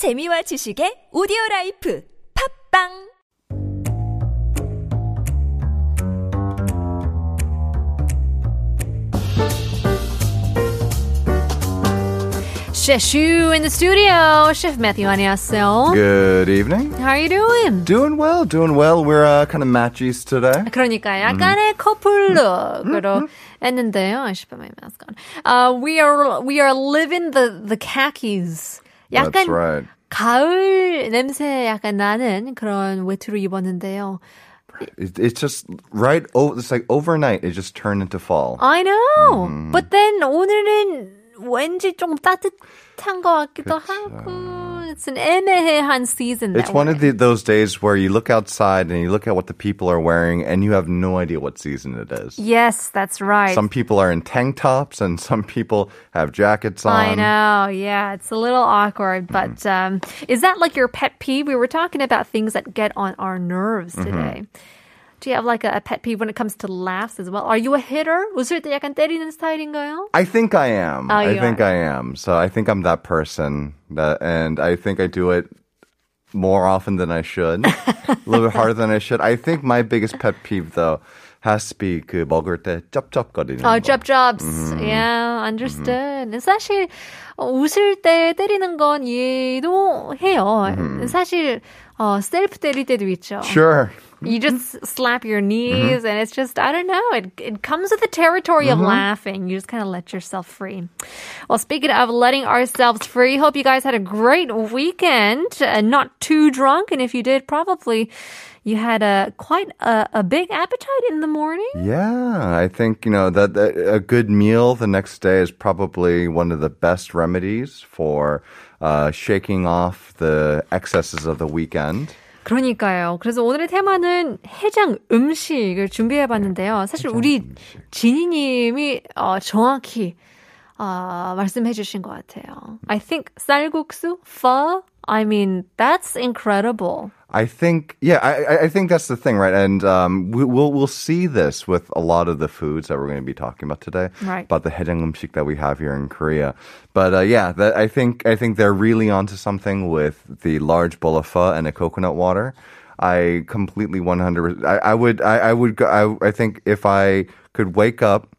재미와 지식의 오디오 라이프 팝빵 Sheshu in the studio. Chef Matthew 안녕하세요. Good evening. How are you doing? Doing well, doing well. We're uh, kind of matchies today. 그러니까 약간의 커플룩으로 했는데요. I should put my mask on. Uh, we are we are living the the khakis. 약간 That's right. 가을 냄새 약간 나는 그런 외투를 입었는데요. It, it's just right. Oh, it's like overnight. It just turned into fall. I know. But then 오늘은 왠지 좀 따뜻한 것 같기도 하고. It's an 애매한 season. It's that one we're of the, those days where you look outside and you look at what the people are wearing and you have no idea what season it is. Yes, that's right. Some people are in tank tops and some people have jackets on. I know. Yeah, it's a little awkward, but um, is that like your pet peeve? We were talking about things that get on our nerves today. Do you have like a, a pet peeve when it comes to laughs as well? Are you a hitter? 웃을 때 약간 때리는 스타일인가요? I think I am. Oh, I you think are. I am. So I think I'm that person that, and I think I do it more often than I should, a little bit harder than I should. I think my biggest pet peeve though has to be 그 먹을 때 쩝쩝거리는 Oh, 거. job jobs. Yeah, understood. 사실 어, 웃을 때 때리는 건 이해도 해요. 사실 어, 셀프 때릴 때도 있죠. Sure. You just mm-hmm. slap your mm-hmm. knees, and it's just, I don't know, it, it comes with the territory of mm-hmm. laughing. You just kind of let yourself free. Well, speaking of letting ourselves free, hope you guys had a great weekend and not too drunk. And if you did, probably you had a quite a, a big appetite in the morning. Yeah, I think you know that, that a good meal the next day is probably one of the best remedies for uh, shaking off the excesses of the weekend. 그러니까요. 그래서 오늘의 테마는 해장 음식을 준비해 봤는데요. 사실 우리 지니 님이 어, 정확히 어, 말씀해 주신 것 같아요. I think 쌀국수, pho, I mean, that's incredible. I think, yeah, I, I think that's the thing, right? And um, we, will we'll see this with a lot of the foods that we're going to be talking about today, right? About the heading that we have here in Korea. But uh, yeah, that, I think I think they're really onto something with the large bowl of pho and the coconut water. I completely 100. I, I would I, I would go, I I think if I could wake up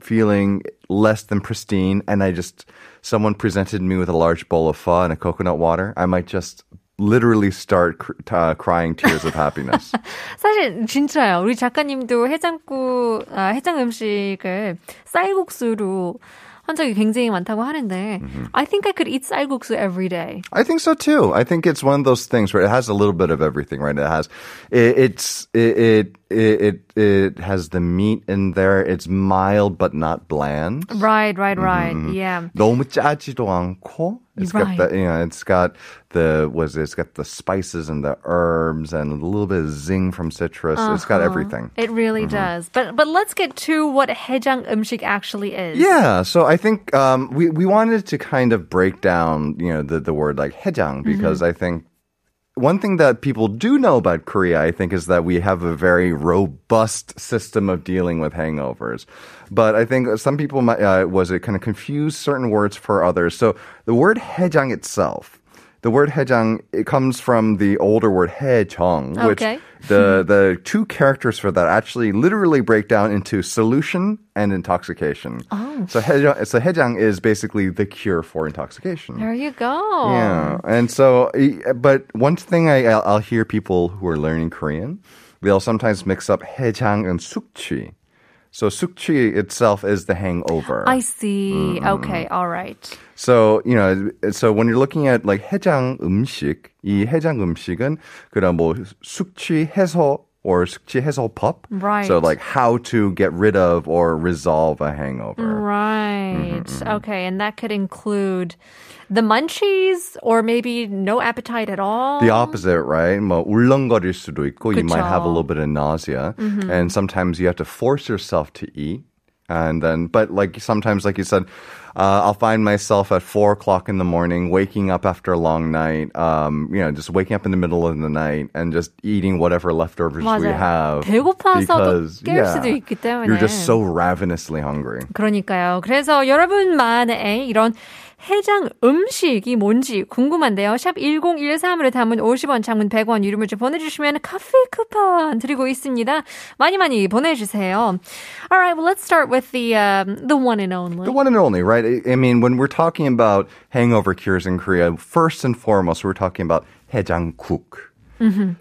feeling less than pristine, and I just someone presented me with a large bowl of pho and a coconut water, I might just literally start cr- uh, crying tears of happiness. 사실 진짜요. 우리 작가님도 해장국, 아, 해장 음식을 쌀국수로 한 적이 굉장히 많다고 하는데 I think I could eat 쌀국수 every day. I think so too. I think it's one of those things where it has a little bit of everything, right? It has, it, it's, it, it, it, it, it has the meat in there. It's mild but not bland. Right, right, right. Yeah. 너무 짜지도 않고. it's You're got the you know, it's got the was it, has got the spices and the herbs and a little bit of zing from citrus. Uh-huh. It's got uh-huh. everything. It really mm-hmm. does. But but let's get to what hejang umshik actually is. Yeah, so I think um, we we wanted to kind of break down you know the the word like hejang mm-hmm. because mm-hmm. I think one thing that people do know about Korea, I think, is that we have a very robust system of dealing with hangovers. But I think some people might uh, was it kind of confuse certain words for others. So the word hejang itself. The word hejang it comes from the older word hejong, which Okay. the the two characters for that actually literally break down into solution and intoxication. Oh. So hejang, so hejang is basically the cure for intoxication. There you go. Yeah, and so, but one thing I, I'll, I'll hear people who are learning Korean, they'll sometimes mix up hejang and sukchi. So sukchi itself is the hangover. I see. Mm-hmm. Okay, all right. So you know, so when you're looking at like 해장 음식, 이 해장 음식은 그런 뭐 숙취 해소 or 숙취 해소법. Right. So like how to get rid of or resolve a hangover. Right. Okay, and that could include the munchies or maybe no appetite at all. The opposite, right? 뭐 울렁거릴 수도 있고 you might have a 그쵸. little bit of nausea, and sometimes you have to force yourself to eat. And then, but like sometimes, like you said, uh, I'll find myself at four o'clock in the morning, waking up after a long night. Um, you know, just waking up in the middle of the night and just eating whatever leftovers we 맞아요. have. 배고파서도 because 깰 수도 있기 때문에. you're just so ravenously hungry. 그러니까요. 그래서 여러분만의 이런 해장 음식이 뭔지 궁금한데요. 샵 1013으로 담은 50원, 장문 100원 유료문자 보내주시면 커피 쿠폰 드리고 있습니다. 많이 많이 보내주세요. Alright, well let's start with the, um, the one and only. The one and only, right? I I mean, when we're talking about hangover cures in Korea, first and foremost, we're talking about 해장국.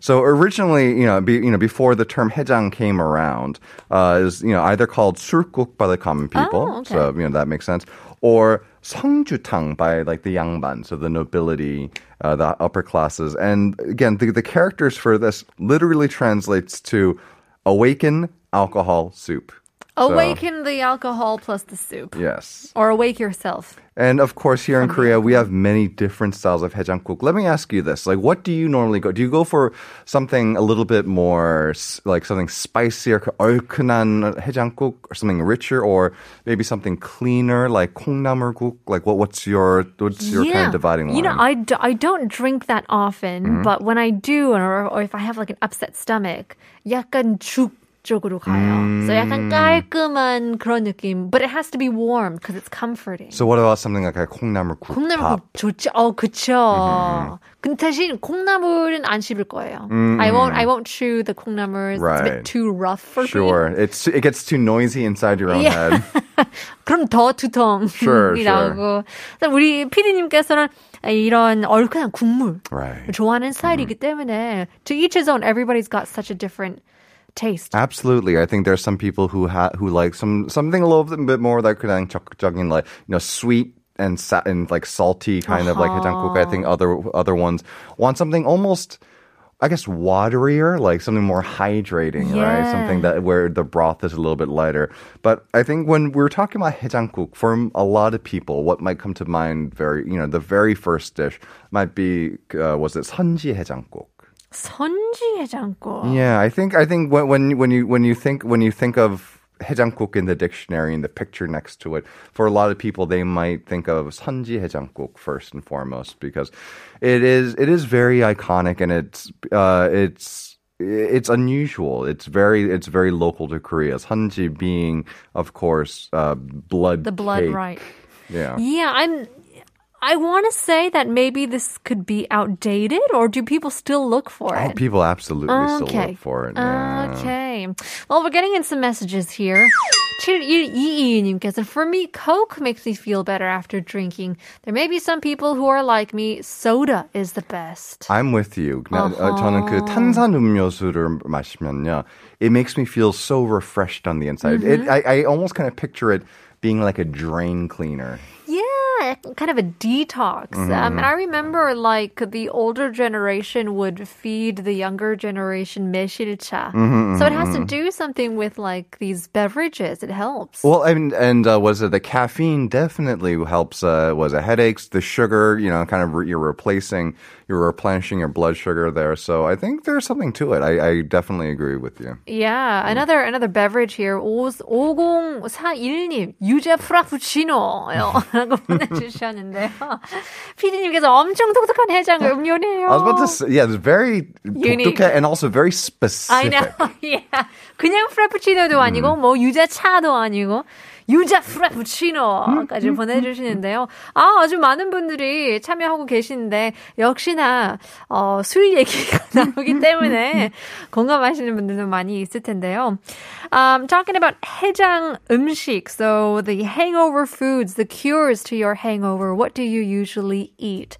So originally, you know, be, you know, before the term 해장 came around, uh, is you know either called surkuk by the common people, Oh, okay. so you know that makes sense, or Songjutang by like the Yangban, so the nobility, uh, the upper classes. And again, the, the characters for this literally translates to awaken alcohol soup. So, Awaken the alcohol plus the soup. yes. Or awake yourself. And of course, here in Korea, we have many different styles of haejanguk. Let me ask you this: like, what do you normally go? Do you go for something a little bit more, s- like something spicier, 얼큰한 haejanguk, or something richer, or maybe something cleaner, like 콩나물국? Like, what? What's your what's your kind of dividing line? You know, I, d- I don't drink that often, but when I do, or, or if I have like an upset stomach, 약간 죽 쪽으로 가요. So 약간 깔끔한 그런 느낌. But it has to be warm because it's comforting. so, what about something like a 콩나물국? 콩나물 좋죠. 어, 그쵸. 근데 대신 콩나물은 안 씹을 거예요. I won't, I won't chew the 콩나물. It's a Right. bit too rough for me. Sure, it's it gets too noisy inside your own Yeah. head. 그럼 더 두통이 Sure, sure. 나오고. 그래서 우리 피디님께서는 이런 얼큰한 국물 Right. 좋아하는 스타일이기 때문에 to each his own. Everybody's got such a different taste. Absolutely, I think there's some people who ha- who like some something a little bit more like 그냥 적극적인 like you know sweet and sa- and like salty kind of like 해장국. I think other other ones want something almost. I guess waterier, like something more hydrating, right? Yeah. Something that where the broth is a little bit lighter. But I think when we're talking about 해장국, for a lot of people, what might come to mind very, you know, the very first dish might be uh, was it 선지 해장국? 선지 해장국. Yeah, I think I think when when when you when you think when you think of 해장국 in the dictionary and the picture next to it, for a lot of people they might think of 선지 해장국 first and foremost because it is it is very iconic and it's uh, it's it's unusual. It's very it's very local to Korea. Sanji being, of course, uh, blood. The blood, cake. right? Yeah. Yeah, I'm I want to say that maybe this could be outdated, or do people still look for Oh, it? people absolutely still Okay. look for it. yeah. Okay. Well, we're getting in some messages here. 7122님께서, for me, Coke makes me feel better after drinking. There may be some people who are like me. Soda is the best. I'm with you. 나- 어, 저는 그 탄산 음료수를 마시면요, it makes me feel so refreshed on the inside. It, I, I almost kind of picture it being like a drain cleaner. Yeah, kind of a detox. Um, and I remember like the older generation would feed the younger generation 매실차. So it has to do something with like these beverages. It helps. Well, and and uh, was it the caffeine definitely helps? Uh, was it headaches? The sugar, you know, kind of re- you're replacing, you're replenishing your blood sugar there. So I think there's something to it. I, I definitely agree with you. Yeah, another another beverage here. 5041님 유자 프라푸치노라고 보내주셨는데요. 피디님께서 엄청 독특한 해장 음료네요. I was about to say, yeah, it's very Unique. 독특해 and also very I specific. know. yeah. 그냥 프라푸치노도 아니고 뭐 유자차도 아니고 유자 프라푸치노까지 보내주시는데요. 아 아주 많은 분들이 참여하고 계시는데 역시나 어, 술 얘기가 나오기 때문에 공감하시는 분들도 많이 있을 텐데요. Um, talking about 해장 음식, so the hangover foods, the cures to your hangover. What do you usually eat?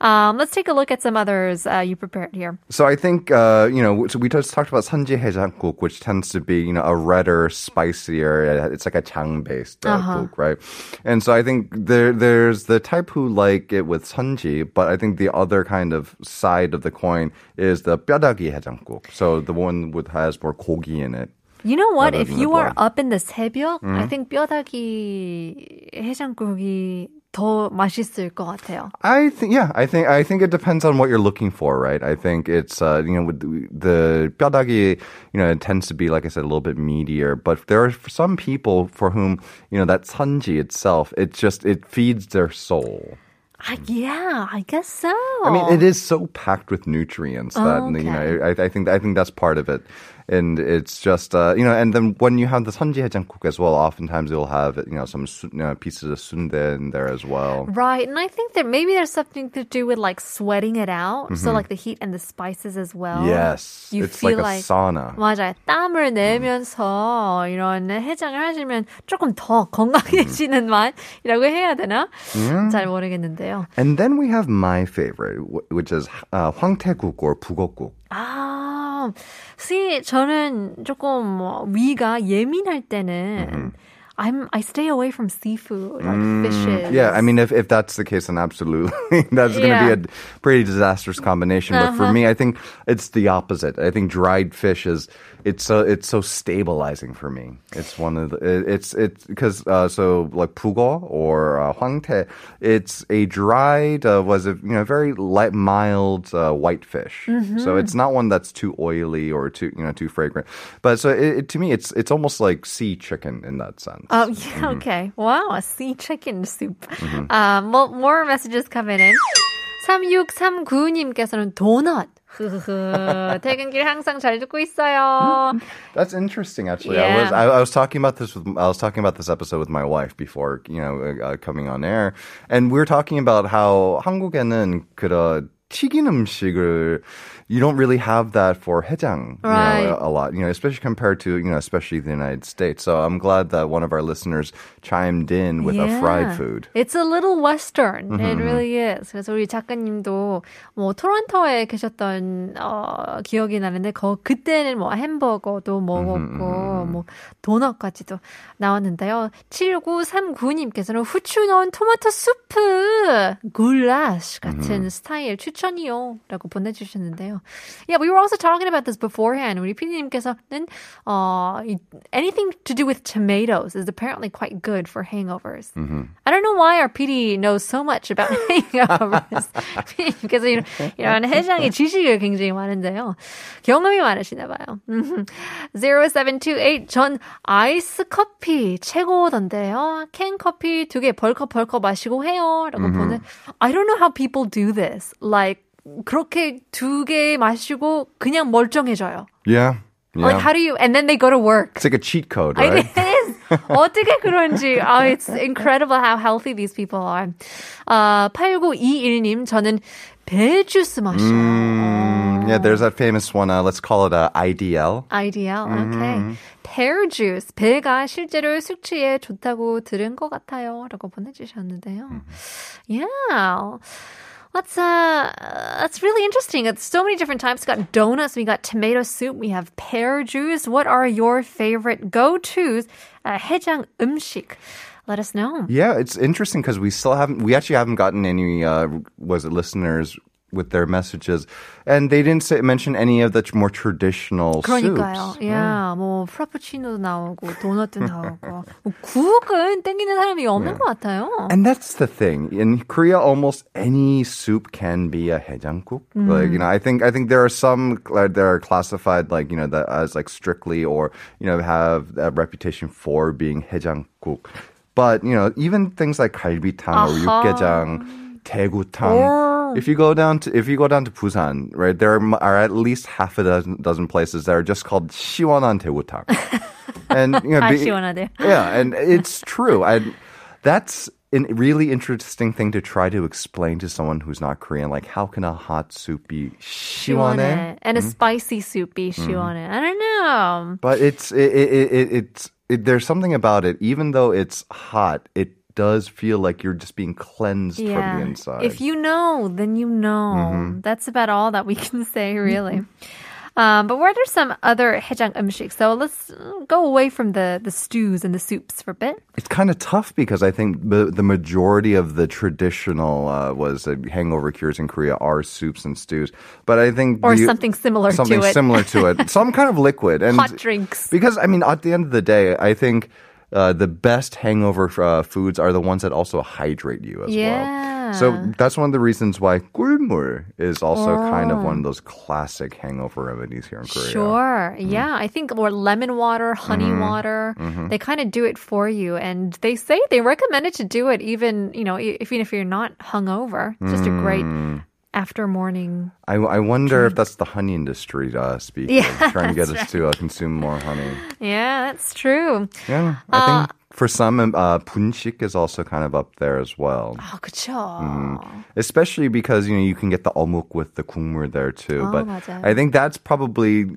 Um, let's take a look at some others uh, you prepared here. So I think uh, you know. So we just talked about sanji 해장국, which tends to be you know a redder, spicier. uh, It's like a chang based uh, guk, right? And so I think there there's the type who like it with sanji, but I think the other kind of side of the coin is the 뼈다귀 해장국. So the one with has more 고기 in it. You know what? rather If than you the are blood. up in the 새벽, I think 뼈다귀 해장국이 더 맛있을 것 같아요. I think yeah, I think I think it depends on what you're looking for, right? I think it's uh, you know with the- the 뼈다귀, you know, it tends to be like I said a little bit meatier, but there are some people for whom you know that sanji itself, it just it feeds their soul. Ah, yeah, I guess so. I mean, it is so packed with nutrients that you know. Okay. I, I think I think that's part of it. and it's just uh, you know, and then when you have the 선지 해장국 as well, oftentimes you'll have you know some su- you know, pieces of sundae in there as well. Right, and I think that maybe there's something to do with like sweating it out, so like the heat and the spices as well. Mm-hmm. Yes, you it's feel like a sauna. 맞아요. 땀을 내면서 이런 해장을 하시면 조금 더 건강해지는 맛이라고 해야 되나? 잘 모르겠는데요. And then we have my favorite, wh- which is uh, 황태국 or 북어국. 아, See, 저는 조금 뭐 위가 예민할 때는 I'm I stay away from seafood like fishes. Yeah, I mean, if, if that's the case, then absolutely, that's going to Yeah. be a pretty disastrous combination. But for me, I think it's the opposite. I think dried fish is it's so it's so stabilizing for me. It's one of the it, it's it's because uh, so like pugo or uh, hwangtae, it's a dried uh, was a you know very light mild uh, white fish. So it's not one that's too oily or too you know too fragrant. But so it, it, to me, it's it's almost like sea chicken in that sense. Oh, yeah, okay. Wow, a sea chicken soup. Um, well, more messages coming in. 3639님께서는 도넛. 흐흐흐. 퇴근길 항상 잘 듣고 있어요. That's interesting, actually. I was Yeah. I, I was talking about this with I was talking about this episode with my wife before you know uh, coming on air, and we were talking about how 한국에는 그런 튀긴 음식을 you don't really have that for 해장 you Right. know, a, a lot, you know, especially compared to you know, especially the United States. So I'm glad that one of our listeners chimed in with a fried Yeah. food. It's a little western. It really is. 그래서 우리 작가님도 뭐 토론토에 계셨던 어, 기억이 나는데 거 그때는 뭐 햄버거도 먹었고 뭐 도넛까지도 나왔는데요. 7939님께서는 후추 넣은 토마토 수프 굴라시 같은 스타일 추천 이요라고 보내주셨는데요. Yeah, we were also talking about this beforehand. 우리 PD님께서는 어, 이- anything to do with tomatoes is apparently quite good for hangovers. I don't know why our PD knows so much about hangovers. because you know, 이런 해장의 지식이 굉장히 많은데요. 경험이 많으시나 봐요. 0728 전 아이스 커피 최고던데요. 캔 커피 두 개 벌컥벌컥 마시고 해요. 라고 보내. I don't know how people do this. Like 그렇게 두 개 마시고 그냥 멀쩡해져요. Yeah, yeah. Like how do you and then they go to work. it's like a cheat code, right? It is. 어떻게 그런지. Oh, it's incredible how healthy these people are. 아, 8921님, 저는 배 주스 마셔요. Mm, yeah, there's that famous one. Uh, let's call it a IDL. 아이디어. Okay. pear juice. 배가 실제로 숙취에 좋다고 들은 것 같아요. 라고 보내주셨는데요. Yeah. That's uh, that's really interesting. It's so many different types. We got donuts, we got tomato soup, we have pear juice. What are your favorite go-tos? Uh, 해장 음식. Let us know. Yeah, it's interesting because we still haven't, we actually haven't gotten any, uh, was it listeners with their messages, and they didn't say, mention any of the tr- more traditional 그러니까요. soups. 야, 뭐 프라푸치노도 나오고 도넛도 나오고 뭐 국은 땡기는 사람이 없는 것 같아요. And that's the thing. In Korea, almost any soup can be a haejanguk. Like, you know, I think, I think there are some uh, that are classified like, you know, that as like strictly or, you know, have a reputation for being haejanguk. But, you know, even things like 갈비탕 or 아하. 육개장, 대구탕. If you go down to if you go down to Busan, right, there are, at least half a dozen, dozen places that are just called 시원한 대구탕. and you know, be, yeah, and it's true. And that's a really interesting thing to try to explain to someone who's not Korean. Like, how can a hot soup be 시원해? And mm-hmm. a spicy soup be 시원해? Mm-hmm. I don't know. But it's it, it, it, it's there's something about it. Even though it's hot, it does feel like you're just being cleansed yeah. from the inside. If you know, then you know. Mm-hmm. That's about all that we can say, mm-hmm. really. Um, but what are some other hejang umshik? So let's uh, go away from the, the stews and the soups for a bit. It's kind of tough because I think the, the majority of the traditional uh, was uh, hangover cures in Korea are soups and stews. But I think or the, something similar something to similar to it, some kind of liquid and hot drinks. Because I mean, at the end of the day, I think uh, the best hangover uh, foods are the ones that also hydrate you as Yeah. well. So that's one of the reasons why 꿀물 is also kind of Oh. one of those classic hangover remedies here in Korea. Sure. Mm-hmm. Yeah. I think or lemon water, honey water, they kind of do it for you. And they say they recommend it to do it even, you know, even if you're not hungover. It's just a great Mm after morning. I, I wonder if that's the honey industry uh, speaking, Yeah, trying to get that's us to uh, consume more honey. Yeah, that's true. Yeah, I think for some, um, uh, punchik is also kind of up there as well. 아, 그쵸. Mm-hmm. Especially because you know you can get the omuk with the kumur there too. Oh, but 맞아요. I think that's probably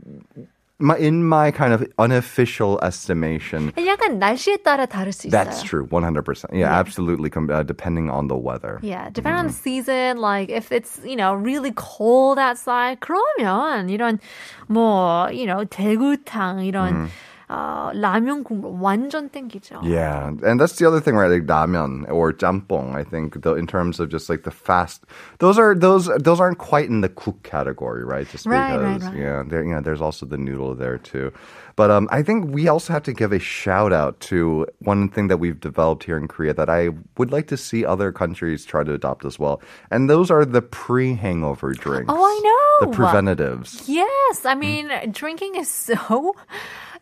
my, in my kind of unofficial estimation. 약간 날씨에 따라 다를 수 있어요. That's true, one hundred percent. Yeah, absolutely. com- Uh, depending on the weather. Yeah, depending on the Mm-hmm. season, like if it's, you know, really cold outside, 그러면 이런 뭐, you know, 대구탕 이런 어, 라면 국물 완전 땡기죠. Mm-hmm. Yeah, and that's the other thing, right? Like ramen or jampong. I think the, in terms of just like the fast, those are those those aren't quite in the cook category, right? Just Right, right, because, right. yeah, there, you know, there's also the noodle there too. But um, I think we also have to give a shout out to one thing that we've developed here in Korea that I would like to see other countries try to adopt as well, and those are the pre-hangover drinks. Oh, I know. The preventatives. Yes, I Mm. mean, drinking is so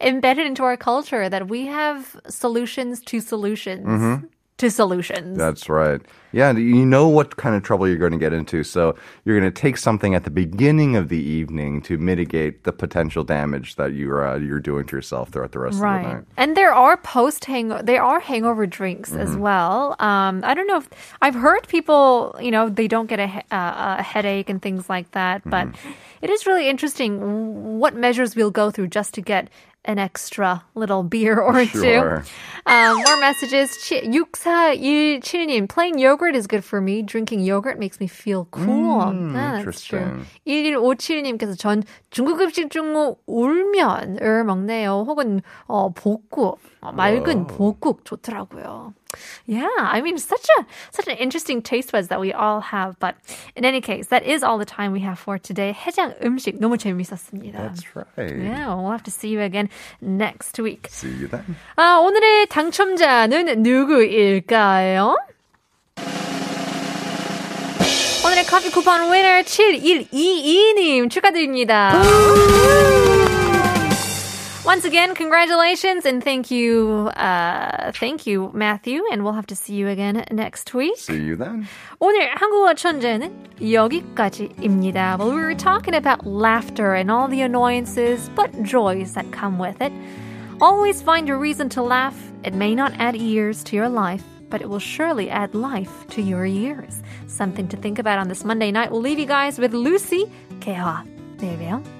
embedded into our culture that we have solutions to solutions to solutions. Mm-hmm. That's right. Yeah, you know what kind of trouble you're going to get into. So you're going to take something at the beginning of the evening to mitigate the potential damage that you're uh, you're doing to yourself throughout the rest of the Right. night. And there are post hang there are hangover drinks as Mm-hmm. well. Um, I don't know if I've heard people, you know, they don't get a, he- uh, a headache and things like that, but Mm-hmm. it is really interesting what measures we'll go through just to get an extra little beer or Sure. two. Um, more messages. 6417님, plain yogurt is good for me. Drinking yogurt makes me feel cool. Mm, Ah, true. interesting. 1157님께서 전 중국 음식 중 울면을 먹네요. 혹은 어, 복국, 어, 맑은 복국 좋더라고요. Yeah, I mean such a such an interesting taste buds that we all have. But in any case, that is all the time we have for today. 해장 음식 너무 재밌었습니다. That's right. Yeah, we'll have to see you again next week. See you then. 아, 오늘의 당첨자는 누구일까요? 오늘의 커피 쿠폰 위너 7122님 축하드립니다. Once again, congratulations and thank you, uh, thank you, Matthew, and we'll have to see you again next week. See you then. 오늘 한국어 천재는 여기까지입니다. Well, we were talking about laughter and all the annoyances, but joys that come with it. Always find a reason to laugh. It may not add years to your life, but it will surely add life to your years. Something to think about on this Monday night. We'll leave you guys with Lucy. 개화. 내일 봬요.